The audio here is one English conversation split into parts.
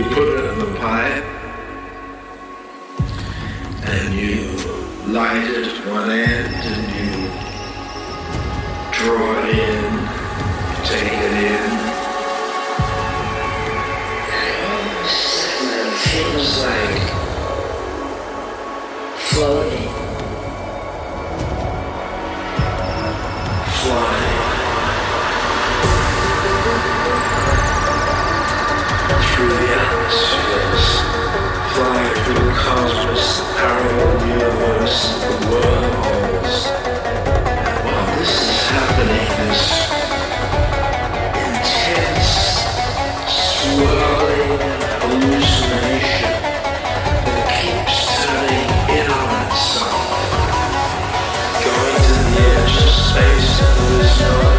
You put it in the pipe and you light it one end and you draw it in, you take it in. And it feels like cosmos, parallel while this is happening, this intense, swirling hallucination that keeps turning going to the edge of space and there is no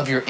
of your